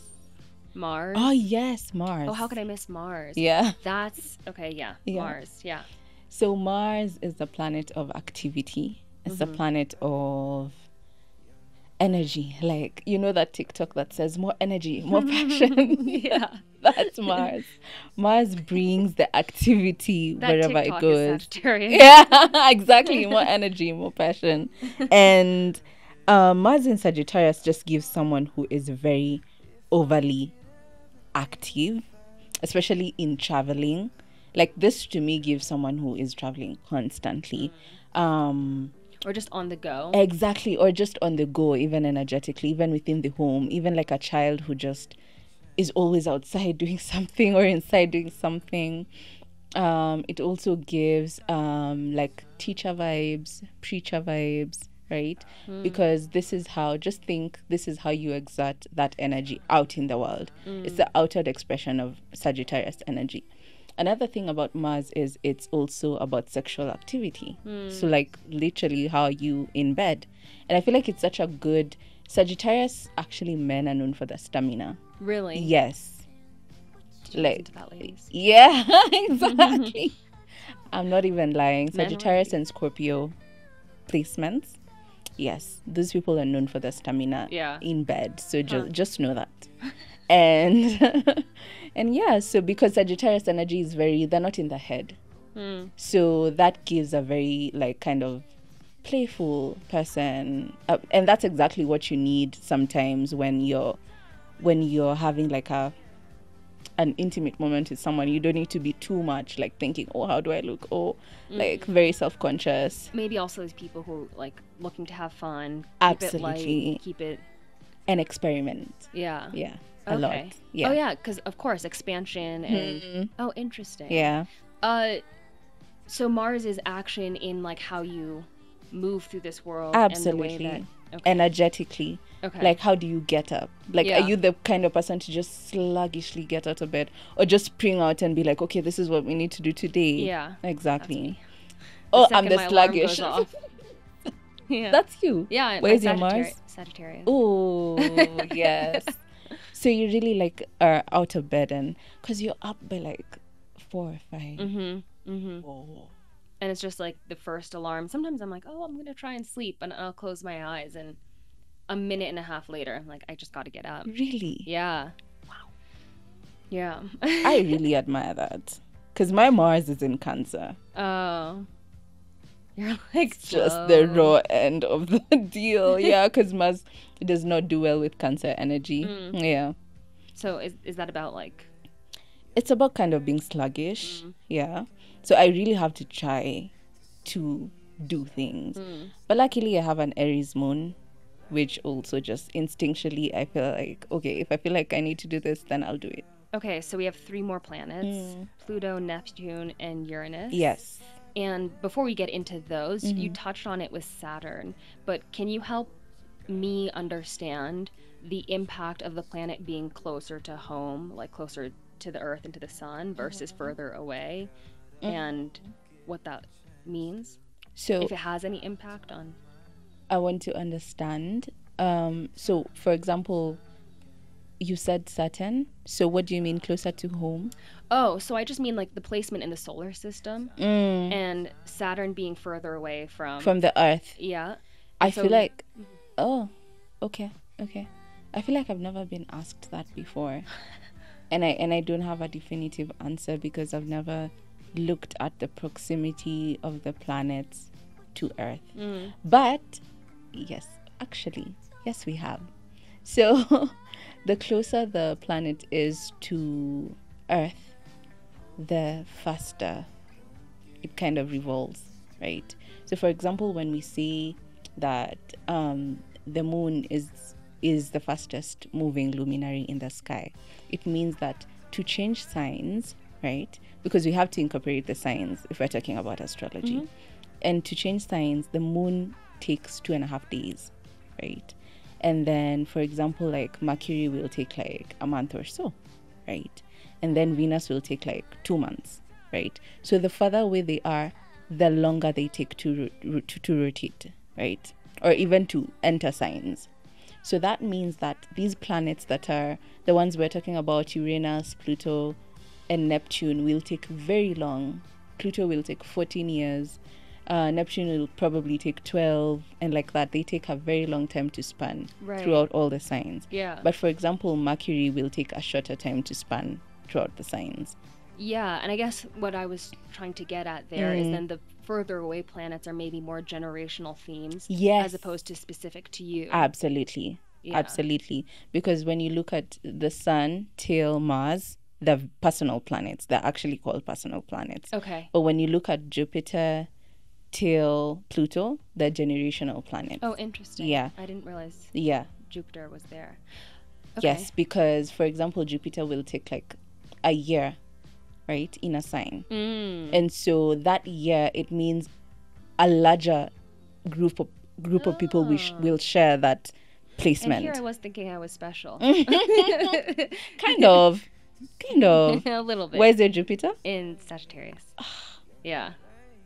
Mars. Oh yes, Mars. Oh, how could I miss Mars? Yeah. That's okay. Yeah, Yeah. Mars. Yeah. So Mars is the planet of activity. It's the planet of energy. Like you know that TikTok that says more energy, more passion. Yeah. That's Mars. Mars brings the activity That wherever TikTok it is goes. Sagittarius. Yeah, exactly. More energy, more passion. And uh, Mars in Sagittarius just gives someone who is very overly active, especially in traveling. Like this to me gives someone who is traveling constantly. Um, Or just on the go. Exactly, or just on the go, even energetically, even within the home, even like a child who just is always outside doing something or inside doing something. Um, it also gives um, like teacher vibes, preacher vibes, right? Because this is how, just think, this is how you exert that energy out in the world. It's the outward expression of Sagittarius energy. Another thing about Mars is it's also about sexual activity. So, like, literally, how are you in bed? And I feel like it's such a good. Sagittarius, actually, men are known for their stamina. really? Yes. Like- that, ladies? Yeah, exactly. I'm not even lying. Sagittarius and Scorpio placements. Yes, those people are known for their stamina Yeah. in bed. So just Huh. just know that. and and yeah, so because Sagittarius energy is very they're not in the head. Hmm. So that gives a very like kind of playful person uh, and that's exactly what you need sometimes when you're when you're having like a an intimate moment with someone you don't need to be too much like thinking oh how do i look oh like very self-conscious Maybe also those people who like looking to have fun. Keep Absolutely. It light, keep it. and experiment Yeah. yeah a okay. lot yeah Oh yeah, because of course expansion and Mhm. oh interesting. yeah Uh, so Mars is action in like how you move through this world. absolutely And that, okay. energetically okay. like how do you get up like Yeah. are you the kind of person to just sluggishly get out of bed or just spring out and be like okay this is what we need to do today yeah. exactly oh i'm the my alarm goes sluggish yeah. that's you yeah. where's your Mars? Sagittarius. Oh, yes. So you really like are out of bed and because you're up by like four or 5 Mm-hmm. Mm-hmm. Whoa. And it's just like the first alarm. Sometimes I'm like, oh, I'm gonna try and sleep, and I'll close my eyes, and a minute and a half later, I'm like, I just got to get up. Really? Yeah. Wow. Yeah. I really admire that. Because my Mars is in Cancer. oh. You're like just the raw end of the deal. Yeah, because Mars does not do well with Cancer energy. Mm. Yeah. So is is that about like? It's about kind of being sluggish. Mm. Yeah. So I really have to try to do things. Mm. But luckily, I have an Aries moon, which also just instinctually, I feel like, okay, if I feel like I need to do this, then I'll do it. Okay, so we have three more planets: Mm. Pluto, Neptune, and Uranus. Yes. And before we get into those, you Mhm. touched on it with Saturn, but can you help me understand the impact of the planet being closer to home, like closer to the Earth and to the Sun, versus further away, and what that means? So If it has any impact on. I want to understand. Um, so, for example, you said Saturn. So, what do you mean closer to home? Oh, so I just mean like the placement in the solar system Mm. and Saturn being further away from. From the Earth. yeah. I so- feel like, oh, okay, okay. I feel like I've never been asked that before, and I and I don't have a definitive answer because I've never looked at the proximity of the planets to Earth. Mm. But yes, actually, yes, we have. So the closer the planet is to Earth, the faster it kind of revolves, right? So, for example, when we say that um, the moon is is the fastest moving luminary in the sky, it means that to change signs, right? Because we have to incorporate the signs if we're talking about astrology, Mhm. and to change signs, the moon takes two and a half days, right? And then, for example, like Mercury will take like a month or so, right? And then Venus will take like two months, right? So the further away they are, the longer they take to, to, to rotate, right? Or even to enter signs. So that means that these planets that are the ones we're talking about, Uranus, Pluto, and Neptune, will take very long. Pluto will take 14 years. Uh, Neptune will probably take 12, and like that. They take a very long time to span Right. throughout all the signs. Yeah. But for example, Mercury will take a shorter time to span throughout the signs. Yeah, and I guess what I was trying to get at there is Mm. then the further away planets are maybe more generational themes Yes. as opposed to specific to you. Absolutely. Yeah. Absolutely. Because when you look at the sun till Mars, they're personal planets. They're actually called personal planets. Okay. But when you look at Jupiter till Pluto, they're generational planet. Oh, interesting. Yeah. I didn't realize Yeah. Jupiter was there. Okay. Yes, because for example, Jupiter will take like a year, right, in a sign. Mm. And so that year it means a larger group of group of people will, sh- will share that And placement. here I was thinking I was special. kind of. Kind of. a little bit. Where's your Jupiter? In Sagittarius. yeah.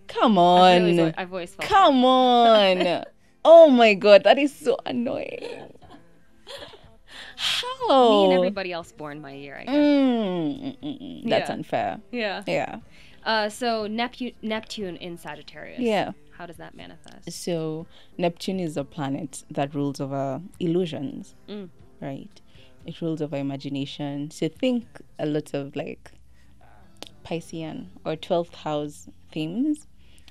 Come I've, on. always, I've always felt Come on. oh my god, that is so annoying. How? me and everybody else born my year, I guess. Mm, mm, mm, mm. That's Yeah. unfair. Yeah. Yeah. Uh, so Neptune, Neptune in Sagittarius. Yeah. How does that manifest? So Neptune is a planet that rules over illusions, Mm. right? It rules over imagination. So think a lot of like Piscean or 12th house themes.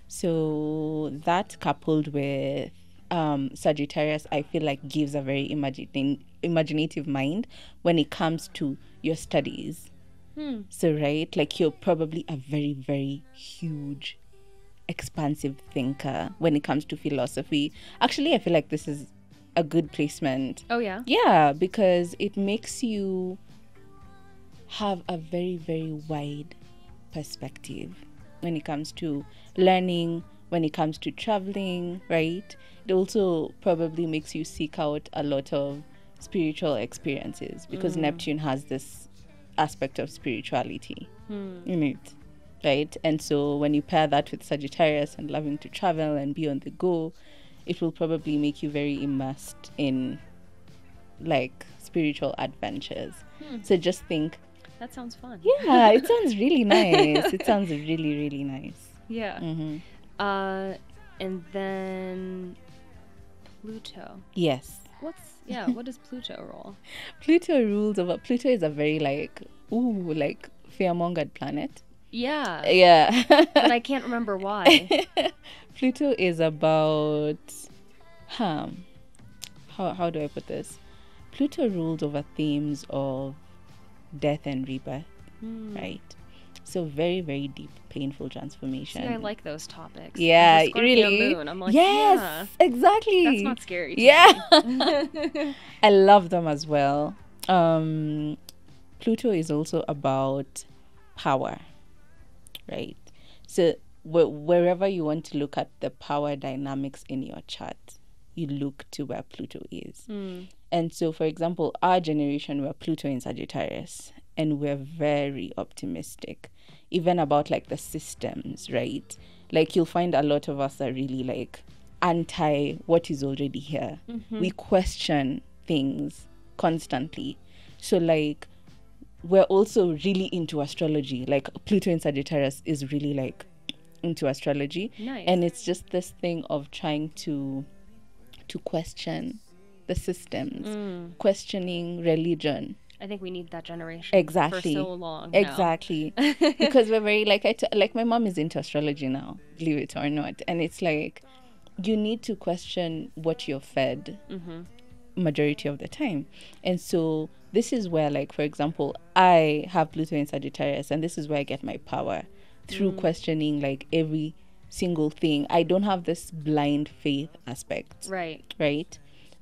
So that coupled with um, Sagittarius, I feel like gives a very imagine- imaginative mind when it comes to your studies. Hmm. So, right, like you're probably a very, very huge, expansive thinker when it comes to philosophy. Actually, I feel like this is a good placement. Oh yeah. Yeah, because it makes you have a very, very wide perspective when it comes to learning, when it comes to traveling, right? It also probably makes you seek out a lot of spiritual experiences because mm. Neptune has this aspect of spirituality hmm. in it, right? And so when you pair that with Sagittarius and loving to travel and be on the go, it will probably make you very immersed in like spiritual adventures. Hmm. So just think, That sounds fun. yeah, it sounds really nice. It sounds really, really nice. Yeah. hmm Uh, and then Pluto. Yes. What's yeah? what does Pluto rule? Pluto rules over. Pluto is a very like, ooh, like fear-mongered planet. Yeah, Yeah. but I can't remember why. Pluto is about, huh, how, how do I put this? Pluto rules over themes of death and rebirth, Hmm. right? So very, very deep, painful transformation. See, I like those topics. Yeah, Scorpio really. Moon, I'm like, yes, exactly. yeah, that's not scary. Yeah. I love them as well. Um, Pluto is also about power, right? So wh- wherever you want to look at the power dynamics in your chart, you look to where Pluto is. Hmm. And so, for example, our generation were Pluto in Sagittarius, and we're very optimistic, even about like the systems, right? Like you'll find a lot of us are really like anti what is already here. Mm-hmm. We question things constantly. So, like, we're also really into astrology. Like, Pluto in Sagittarius is really like into astrology. Nice. And it's just this thing of trying to to question the systems, Mm. questioning religion. I think we need that generation Exactly. for so long. now. Exactly. because we're very like I t- like my mom is into astrology now, believe it or not. And it's like you need to question what you're fed Mhm. majority of the time. And so this is where like for example, I have Pluto in Sagittarius and this is where I get my power through questioning like every single thing. I don't have this blind faith aspect Right. right?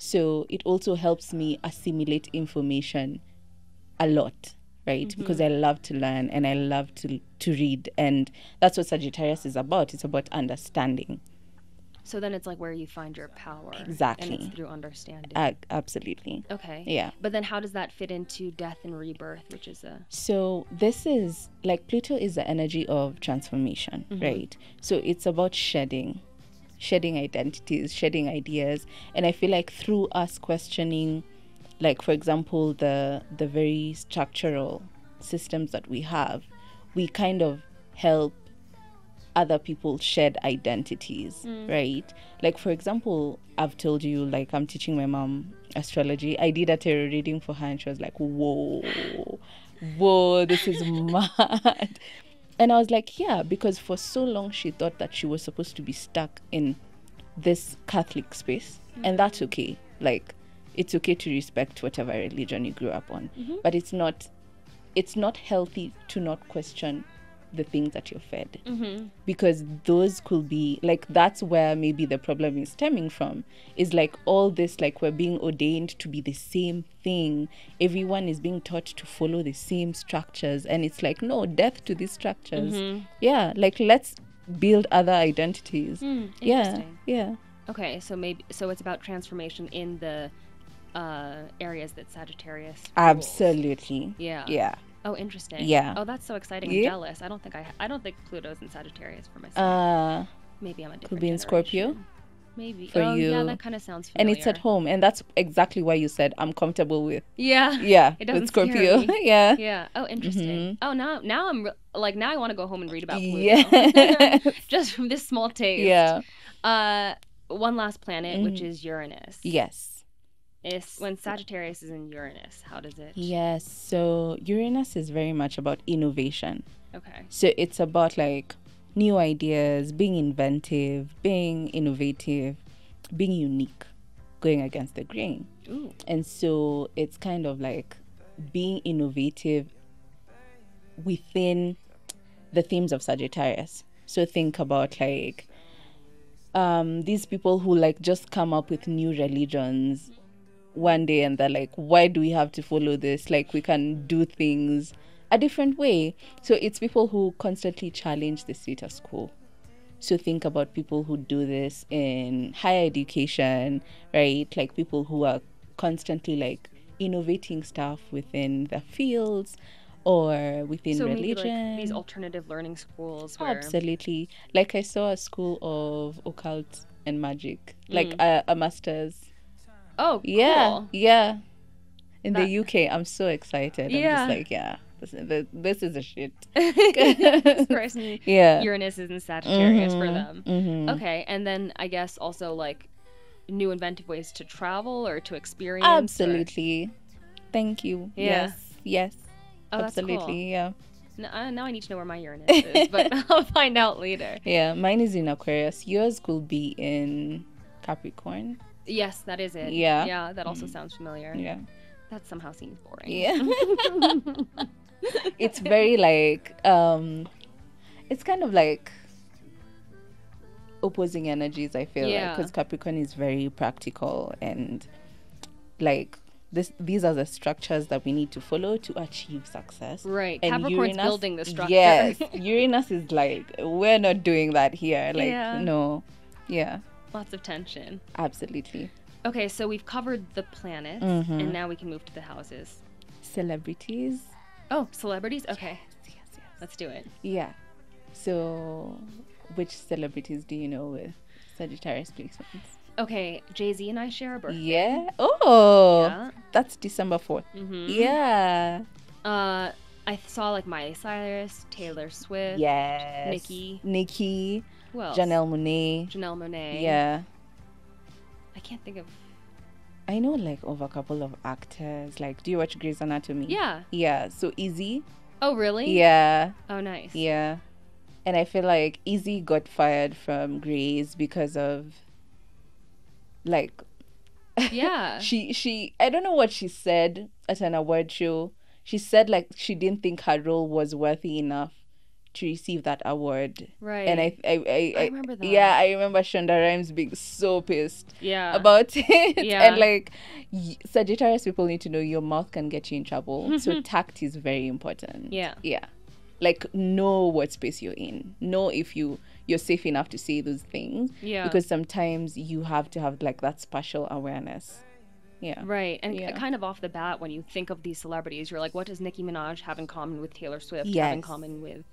So it also helps me assimilate information a lot, right? Mm-hmm. Because I love to learn and I love to to read, and that's what Sagittarius is about. It's about understanding, So then it's like where you find your power. And Exactly. it's through understanding. Ag- absolutely. okay. Yeah. But then how does that fit into death and rebirth, which is a So this is like Pluto is the energy of transformation, mm-hmm. right? So it's about shedding, shedding identities, shedding ideas, and I feel like through us questioning, like for example, the the very structural systems that we have, we kind of help other people shed identities, mm. right? Like for example, I've told you like I'm teaching my mom astrology. I did a tarot reading for her and she was like, Whoa, whoa, this is mad. And I was like, Yeah, because for so long she thought that she was supposed to be stuck in this Catholic space. And mm-hmm. that's okay. Like it's okay to respect whatever religion you grew up on. Mm-hmm. But it's not it's not healthy to not question the things that you're fed. Because those could be like that's where maybe the problem is stemming from. Is like all this like we're being ordained to be the same thing. Everyone is being taught to follow the same structures. And it's like no death to these structures. Yeah like let's build other identities. Yeah Hmm, interesting. yeah. Okay, so maybe so it's about transformation in the uh areas that Sagittarius rules. absolutely. Yeah. yeah Oh, interesting. Yeah. Oh, that's so exciting. Yeah. I'm jealous. I don't think I I don't think Pluto's in Sagittarius for myself. uh Maybe I'm a different could be in Scorpio. Maybe. for oh, yeah, that kind of sounds Familiar. and it's at home and that's exactly why you said i'm comfortable with Yeah. yeah It doesn't with scorpio yeah Yeah. Oh, interesting. Oh, now now I'm re- like now I want to go home and read about Pluto. Yeah. Just from this small taste. yeah Uh, one last planet, which Mhm. is Uranus. yes Is when Sagittarius is in Uranus, how does it? yes so uranus is very much about innovation Okay. so it's about like new ideas being inventive being innovative being unique going against the grain Ooh. and so it's kind of like being innovative within the themes of Sagittarius. So think about like um, these people who like just come up with new religions one day and they're like, why do we have to follow this? Like we can do things a different way. So it's people who constantly challenge the status quo. So think about people who do this in higher education, right? Like people who are constantly like innovating stuff within the fields or within so religion. like these alternative learning schools where Absolutely. Like I saw a school of occult and magic, like Mm. a, a master's. Oh Yeah, cool. yeah. In That- the UK, I'm so excited. I'm Yeah. just like, yeah, this, this is a shit. this person Yeah. Uranus is in Sagittarius for Mhm, them. mhm. Okay, and then I guess also like new inventive ways to travel or to experience. or- Absolutely. Thank you. Yeah. Yes. Yes. Oh, that's cool. Absolutely. Yeah. Uh, now I need to know where my Uranus is, but I'll find out later. Yeah. Mine is in Aquarius. Yours could be in Capricorn. Yes, that is it. Yeah. Yeah, that also sounds familiar. Yeah. That somehow seems boring. Yeah. it's very like um it's kind of like opposing energies i feel like because capricorn is very practical and like this these are the structures that we need to follow to achieve success Right. And Capricorn's Uranus- building the structure. yes uranus is like we're not doing that here like Yeah. no yeah Lots of tension. absolutely Okay, so we've covered the planets, Mhm. and now we can move to the houses. celebrities Oh, celebrities? Okay, yes, yes. let's do it. Yeah. So, which celebrities do you know with Sagittarius placements? Okay, Jay Z and I share a birthday. Yeah. Oh, Yeah. that's December 4th. Mm-hmm. Yeah. Uh, I saw like Miley Cyrus, Taylor Swift. Yes. Nicki. Nicki. Who else? Janelle Monáe. Janelle Monáe. Yeah. I can't think of. I know like of a couple of actors. Like, do you watch Grey's Anatomy? Yeah. Yeah. So Izzy. Oh, really? Yeah. Oh, nice. Yeah. And I feel like Izzy got fired from Grey's because of like Yeah. she she I don't know what she said at an award show. She said like she didn't think her role was worthy enough to receive that award. right. And I I I, I remember that. Yeah, I remember Shonda Rhimes being so pissed yeah. about it. Yeah. And like Sagittarius people need to know your mouth can get you in trouble. so tact is very important. Yeah. Yeah. Like know what space you're in. Know if you you're safe enough to say those things Yeah. because sometimes you have to have like that spatial awareness yeah Right. And Yeah. kind of off the bat, when you think of these celebrities, you're like, what does Nicki Minaj have in common with Taylor Swift? Have in common with,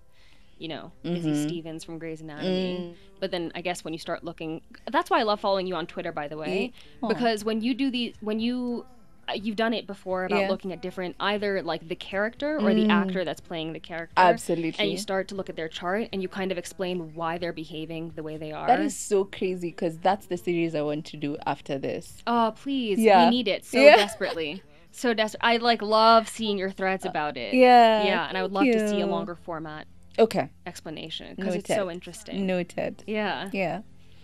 you know, Izzy Stevens from Grey's Anatomy? Mm. But then I guess when you start looking, that's why I love following you on Twitter, by the way, Aw. because when you do these, when you, uh, you've done it before about Yeah. looking at different, either like the character or the actor that's playing the character. Mm. Absolutely. And you start to look at their chart and you kind of explain why they're behaving the way they are. that is so crazy because that's the series i want to do after this Oh, please. Yeah. We need it so Yeah. desperately. So desperate. I like love seeing your threads about it. yeah Yeah, and I would love thank to see a longer format okay explanation because it's so interesting. noted Yeah. yeah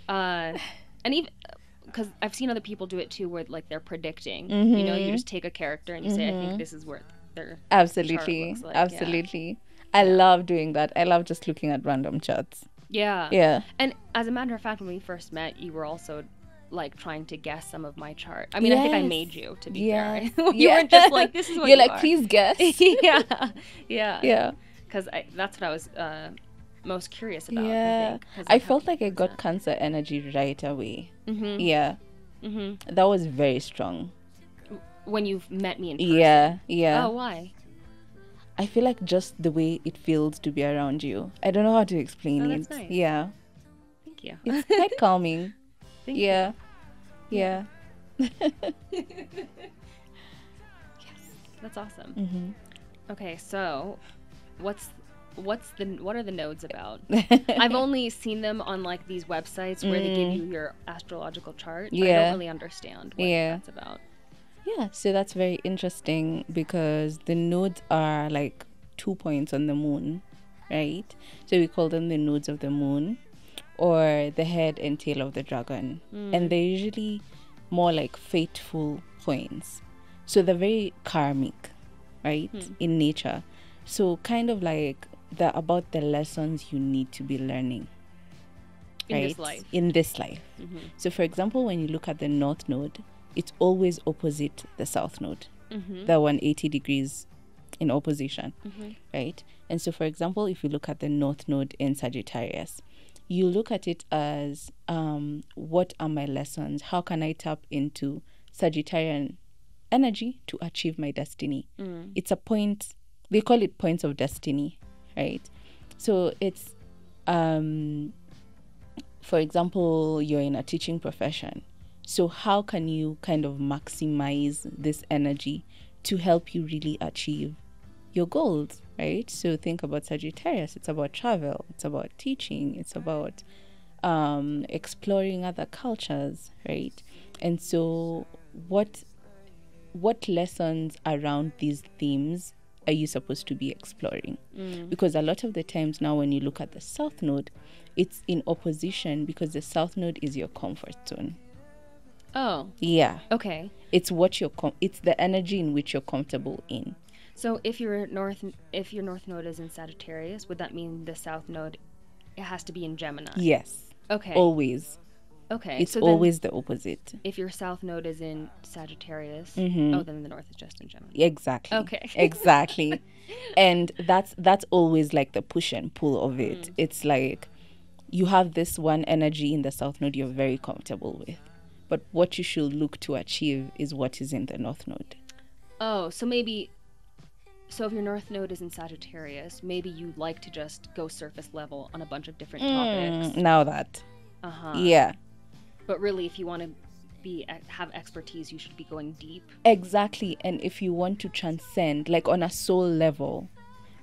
Uh, and even because I've seen other people do it too, where like they're predicting. You know, Mm-hmm. you just take a character and you say, "I think this is where they're." absolutely like, yeah. absolutely i love doing that i love just looking at random charts Yeah. yeah And as a matter of fact, when we first met, you were also like trying to guess some of my chart. I mean, I think I made you to be yeah fair. you weren't just like, "This is what you're you like are." please guess yeah, yeah, yeah Because that's what I was uh, most curious about. yeah I, I felt like i got cancer energy right away Mhm. yeah Mhm. that was very strong when you've met me in person. yeah yeah Oh, why? I feel like just the way it feels to be around you. I don't know how to explain Oh, it. nice. Yeah. Thank you. It's quite calming. Thank Yeah. Yeah. Yes. That's awesome. hmm Okay, so what's what's the what are the nodes about? I've only seen them on like these websites where they give you your astrological chart. Yeah, I Mm. Don't really understand what Yeah. that's about. yeah, so that's very interesting because the nodes are like two points on the moon, right? So we call them the nodes of the moon or the head and tail of the dragon. And they're usually more like fateful points. So they're very karmic, right? In nature. So kind of like they're about the lessons you need to be learning. In this right? life. In this life. Mm-hmm. So for example, when you look at the north node, it's always opposite the south node. Mm-hmm. They're 180 degrees in opposition, right? And so, for example, if you look at the north node in Sagittarius, you look at it as um, what are my lessons? How can I tap into Sagittarian energy to achieve my destiny? It's a point, they call it points of destiny, right? So it's, um, for example, you're in a teaching profession. So, how can you kind of maximize this energy to help you really achieve your goals, right? So, think about Sagittarius. It's about travel, it's about teaching, it's about um, exploring other cultures, right? And so, what what lessons around these themes are you supposed to be exploring? Mm. Because a lot of the times now, when you look at the South Node, it's in opposition because the South Node is your comfort zone. Oh, Yeah, okay. it's what you're. Com- it's the energy in which you're comfortable in. So if your north if your north node is in Sagittarius, would that mean the south node it has to be in Gemini? Yes, Okay. always. Okay. It's so always the opposite. if your south node is in Sagittarius, Mhm. oh, then the north is just in Gemini. Exactly. Okay. exactly. And that's that's always like the push and pull of it. Mm. It's like you have this one energy in the south node you're very comfortable with. But what you should look to achieve is what is in the north node. Oh, so maybe. So if your north node is in Sagittarius, maybe you like to just go surface level on a bunch of different topics. Mm, now that. Uh huh. Yeah. But really, if you want to be have expertise, you should be going deep. Exactly. And if you want to transcend, like on a soul level,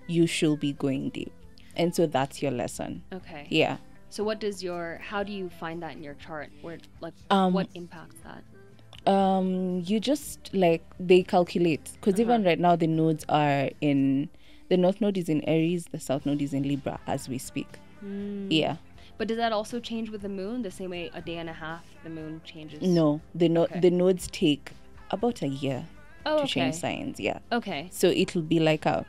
you should be going deep. And so that's your lesson. Okay. Yeah. So what does your how do you find that in your chart? Where like Um, what impacts that? um you just like they calculate because even right now the nodes are in the north node is in aries the south node is in libra as we speak yeah But does that also change with the moon? The same way a day and a half the moon changes. no the no- Okay. the nodes take about a year Oh, to okay. change signs yeah Okay. so it'll be like a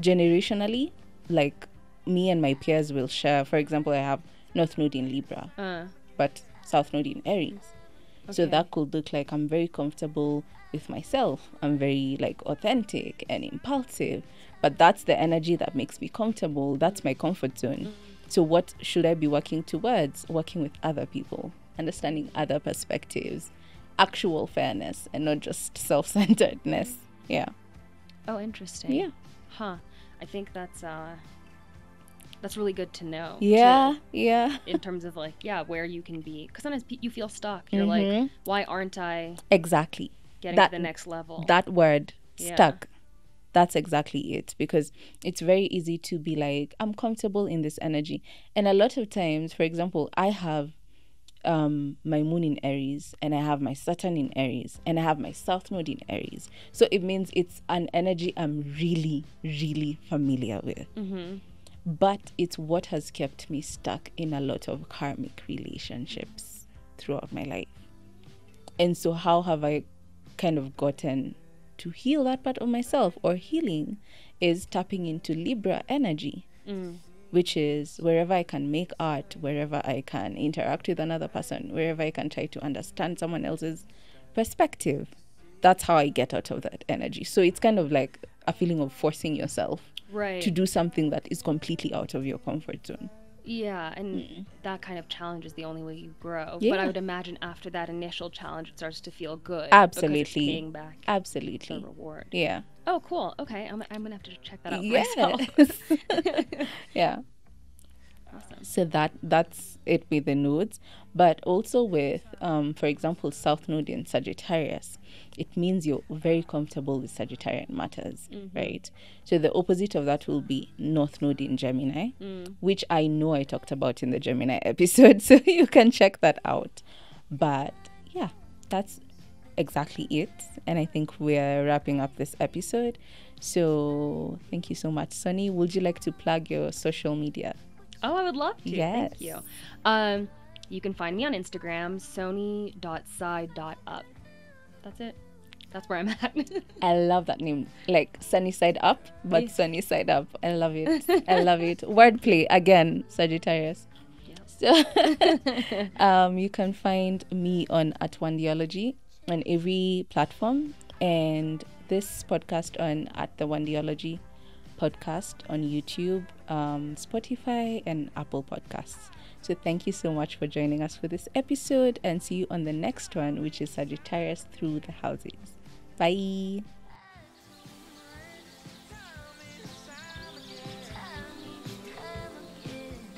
generationally like me and my peers will share for example i have north node in libra Uh, but south node in aries so that could look like i'm very comfortable with myself i'm very like authentic and impulsive but that's the energy that makes me comfortable that's my comfort zone So, what should I be working towards? Working with other people, understanding other perspectives, actual fairness, and not just self centeredness. Yeah. Oh, interesting. Yeah. Huh. I think that's uh that's really good to know. Yeah. too, Yeah. in terms of like, yeah, where you can be, because sometimes you feel stuck. You're Mhm. like, why aren't I Exactly. getting That- to the next level? that word Yeah. stuck that's exactly it because it's very easy to be like i'm comfortable in this energy and a lot of times for example i have um my moon in aries and i have my saturn in aries and i have my south node in aries so it means it's an energy i'm really really familiar with mm-hmm. but it's what has kept me stuck in a lot of karmic relationships throughout my life. And so, how have I kind of gotten to heal that part of myself? Or healing is tapping into Libra energy, Mm. which is wherever I can make art, wherever I can interact with another person, wherever I can try to understand someone else's perspective. That's how I get out of that energy. So, it's kind of like a feeling of forcing yourself Right. to do something that is completely out of your comfort zone. Yeah, and mm. that kind of challenge is the only way you grow. But I would imagine after that initial challenge, it starts to feel good. Absolutely. paying back the Absolutely. reward. Yeah. Oh, cool. Okay, I'm, I'm gonna have to check that out Yes. myself. yeah. Awesome. So that that's it with the nodes, but also with, um, for example, South Node in Sagittarius, it means you're very comfortable with Sagittarian matters, right? So the opposite of that will be North Node in Gemini, which I know I talked about in the Gemini episode, so you can check that out. But yeah, that's exactly it, and I think we're wrapping up this episode. So thank you so much, Soni. Would you like to plug your social media? Oh, I would love to. Yes. Thank you. Um, you can find me on Instagram, soni.side.up. That's it. That's where I'm at. I love that name. Like sunny side up, but Yeah. sunny side up. I love it. I love it. Wordplay again, Sagittarius. So um, you can find me on at Wandiology on every platform and this podcast on at the Wandiology podcast on YouTube, um, Spotify, and Apple Podcasts. So thank you so much for joining us for this episode and see you on the next one, which is Sagittarius through the houses. Bye.